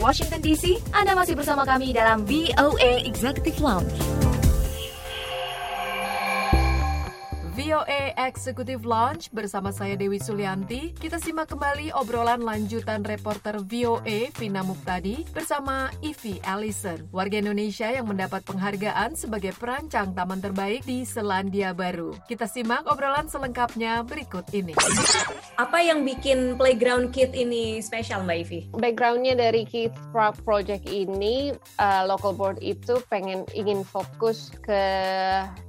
Washington DC. Anda masih bersama kami dalam VOA Executive Lounge. VOA Executive Lounge bersama saya Dewi Sulianti. Kita simak kembali obrolan lanjutan reporter VOA Vina Muktadi bersama Ivy Allison, warga Indonesia yang mendapat penghargaan sebagai perancang taman terbaik di Selandia Baru. Kita simak obrolan selengkapnya berikut ini. Apa yang bikin Playground Kid ini spesial Mbak Ivy? Backgroundnya dari Kids Park Project ini, uh, local board itu pengen ingin fokus ke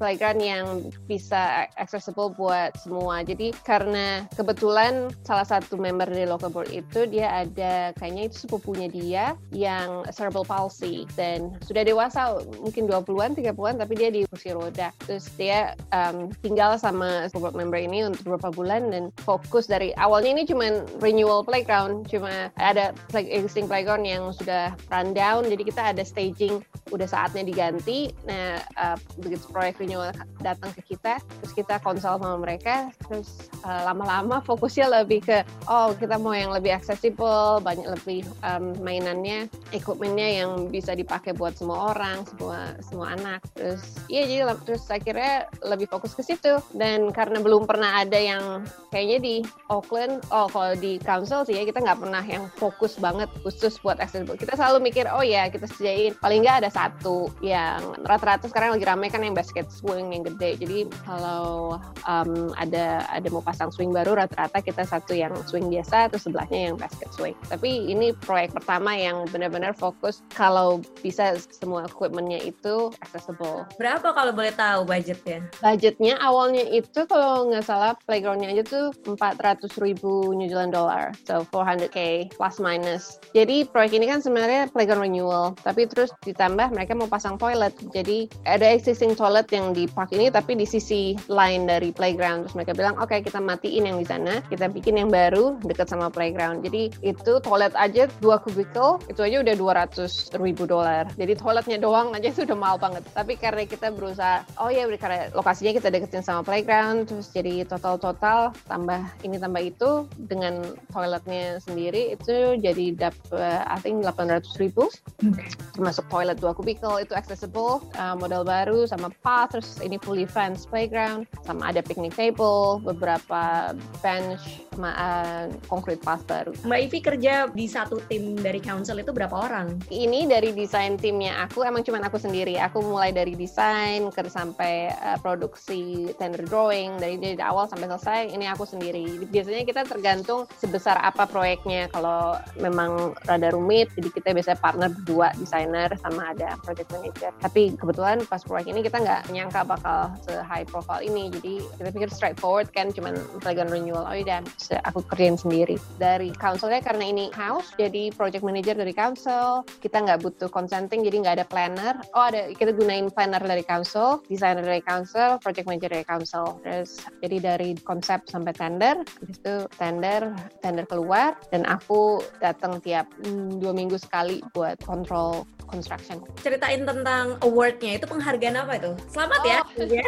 playground yang bisa accessible buat semua. Jadi karena kebetulan salah satu member dari local board itu dia ada kayaknya itu sepupunya dia yang cerebral palsy dan sudah dewasa mungkin 20-an, 30-an tapi dia di kursi roda. Terus dia um, tinggal sama board member ini untuk beberapa bulan dan fokus dari awalnya ini cuma renewal playground, cuma ada play, existing playground yang sudah rundown jadi kita ada staging udah saatnya diganti. Nah, uh, begitu proyek renewal datang ke kita, terus kita konsol sama mereka terus uh, lama-lama fokusnya lebih ke oh kita mau yang lebih accessible banyak lebih um, mainannya equipmentnya yang bisa dipakai buat semua orang semua semua anak. Terus iya jadi terus akhirnya lebih fokus ke situ. Dan karena belum pernah ada yang kayaknya di Auckland oh kalau di council sih ya kita nggak pernah yang fokus banget khusus buat accessible. Kita selalu mikir oh ya kita sediain paling nggak ada satu yang rata-rata sekarang lagi rame kan yang basket swing yang gede. Jadi kalau um, ada ada mau pasang swing baru rata-rata kita satu yang swing biasa terus sebelahnya yang basket swing. Tapi ini proyek pertama yang benar-benar fokus kalau bisa semua equipmentnya itu accessible. Berapa kalau boleh tahu budgetnya? Budgetnya awalnya itu kalau nggak salah playgroundnya aja tuh 400 ribu New Zealand dollar. So 400k plus minus. Jadi proyek ini kan sebenarnya playground renewal. Tapi terus ditambah mereka mau pasang toilet. Jadi ada existing toilet yang di park ini tapi di sisi lain lain dari playground terus mereka bilang oke okay, kita matiin yang di sana kita bikin yang baru dekat sama playground. Jadi itu toilet aja dua kubikel itu aja udah 200 ribu dolar. Jadi toiletnya doang aja itu udah mahal banget. Tapi karena kita berusaha oh ya karena lokasinya kita deketin sama playground terus jadi total total tambah ini tambah itu dengan toiletnya sendiri itu jadi dapat I think 800 ribu. Okay. termasuk toilet dua kubikel itu accessible uh, model baru sama path terus ini fully fenced playground sama ada picnic table, beberapa bench, sama uh, concrete path baru. Mbak Ivi kerja di satu tim dari council itu berapa orang? Ini dari desain timnya aku, emang cuma aku sendiri. Aku mulai dari desain ke sampai uh, produksi tender drawing, dari, dari awal sampai selesai, ini aku sendiri. Biasanya kita tergantung sebesar apa proyeknya. Kalau memang rada rumit, jadi kita biasanya partner berdua, desainer sama ada project manager. Tapi kebetulan pas proyek ini kita nggak nyangka bakal se high profile ini jadi kita pikir straightforward kan cuman playground renewal oh udah aku kerjain sendiri dari councilnya. Karena ini house jadi project manager dari council kita nggak butuh consenting jadi nggak ada planner. Oh ada kita gunain planner dari council designer dari council project manager dari council. Terus jadi dari konsep sampai tender habis itu tender tender keluar dan aku datang tiap hmm, dua minggu sekali buat kontrol construction. Ceritain tentang awardnya itu penghargaan apa itu? Selamat ya. oh, ya.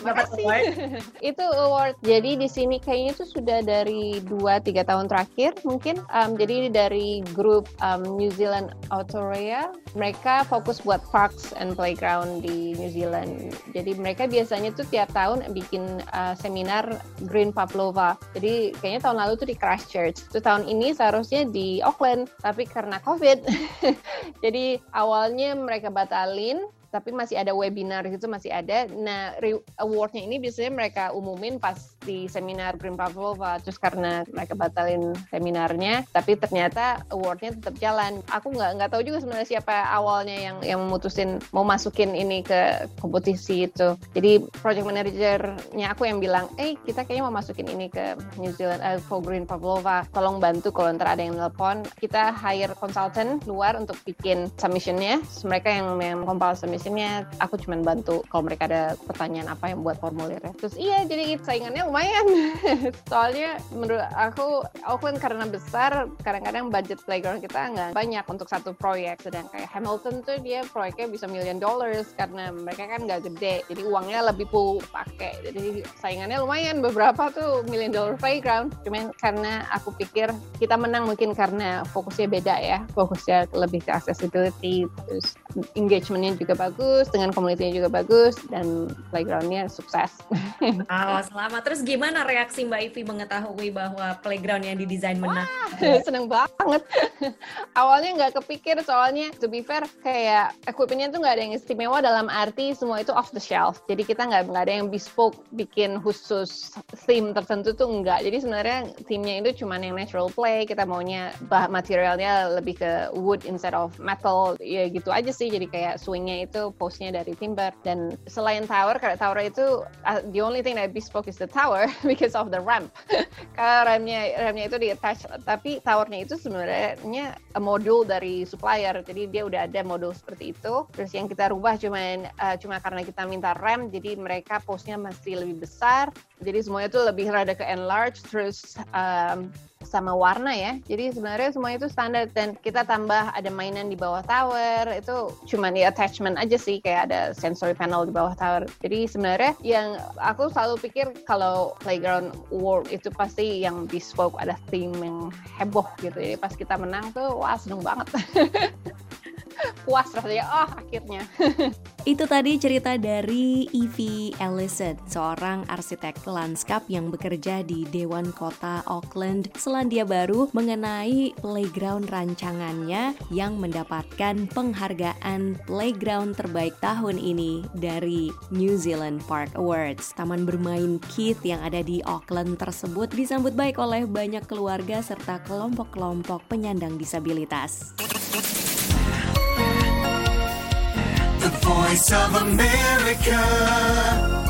Dapat award. itu award. Jadi di sini kayaknya itu sudah dari 2-3 tahun terakhir mungkin. Um, jadi dari grup um, New Zealand Autorea, mereka fokus buat parks and playground di New Zealand. Jadi mereka biasanya tuh tiap tahun bikin uh, seminar Green Pavlova. Jadi kayaknya tahun lalu tuh di Christchurch. Itu tahun ini seharusnya di Auckland, tapi karena COVID. jadi awalnya mereka batalin tapi masih ada webinar gitu masih ada. Nah, awardnya ini biasanya mereka umumin pas di seminar Green Pavlova, terus karena mereka batalin seminarnya, tapi ternyata awardnya tetap jalan. Aku nggak nggak tahu juga sebenarnya siapa awalnya yang yang memutusin mau masukin ini ke kompetisi itu. Jadi project manajernya aku yang bilang, eh kita kayaknya mau masukin ini ke New Zealand uh, for Green Pavlova, tolong bantu kalau ntar ada yang nelpon. Kita hire consultant luar untuk bikin submissionnya, mereka yang, yang compile submission informationnya aku cuma bantu kalau mereka ada pertanyaan apa yang buat formulirnya. Terus iya jadi saingannya lumayan. Soalnya menurut aku Auckland karena besar kadang-kadang budget playground kita nggak banyak untuk satu proyek. Sedang kayak Hamilton tuh dia proyeknya bisa million dollars karena mereka kan nggak gede jadi uangnya lebih full pakai. Jadi saingannya lumayan. Beberapa tuh million dollar playground. Cuman karena aku pikir kita menang mungkin karena fokusnya beda ya. Fokusnya lebih ke accessibility terus engagementnya juga bagus dengan komunitasnya juga bagus dan playgroundnya sukses. Oh selamat. Terus gimana reaksi Mbak Ivi mengetahui bahwa playground yang didesain menang seneng banget. Awalnya nggak kepikir soalnya to be fair kayak equipmentnya tuh nggak ada yang istimewa dalam arti semua itu off the shelf. Jadi kita nggak nggak ada yang bespoke bikin khusus theme tertentu tuh enggak jadi sebenarnya themenya itu cuma yang natural play kita maunya bah materialnya lebih ke wood instead of metal ya gitu aja sih jadi kayak swingnya itu postnya dari timber. Dan selain tower kayak tower itu uh, the only thing that bespoke is the tower because of the ramp. Karena remnya remnya itu di attach tapi towernya itu sebenarnya modul dari supplier. Jadi dia udah ada modul seperti itu. Terus yang kita rubah cuman uh, cuma karena kita minta rem jadi mereka postnya masih lebih besar. Jadi semuanya itu lebih rada ke enlarge. Terus um, sama warna ya. Jadi sebenarnya semua itu standar dan kita tambah ada mainan di bawah tower itu cuma di attachment aja sih kayak ada sensory panel di bawah tower. Jadi sebenarnya yang aku selalu pikir kalau playground world itu pasti yang bespoke ada theme yang heboh gitu. Jadi pas kita menang tuh wah seneng banget. puas rasanya. Oh akhirnya. Itu tadi cerita dari Evie Ellison seorang arsitek lanskap yang bekerja di Dewan Kota Auckland Selandia Baru mengenai playground rancangannya yang mendapatkan penghargaan playground terbaik tahun ini dari New Zealand Park Awards. Taman bermain Keith yang ada di Auckland tersebut disambut baik oleh banyak keluarga serta kelompok-kelompok penyandang disabilitas. Voice of America.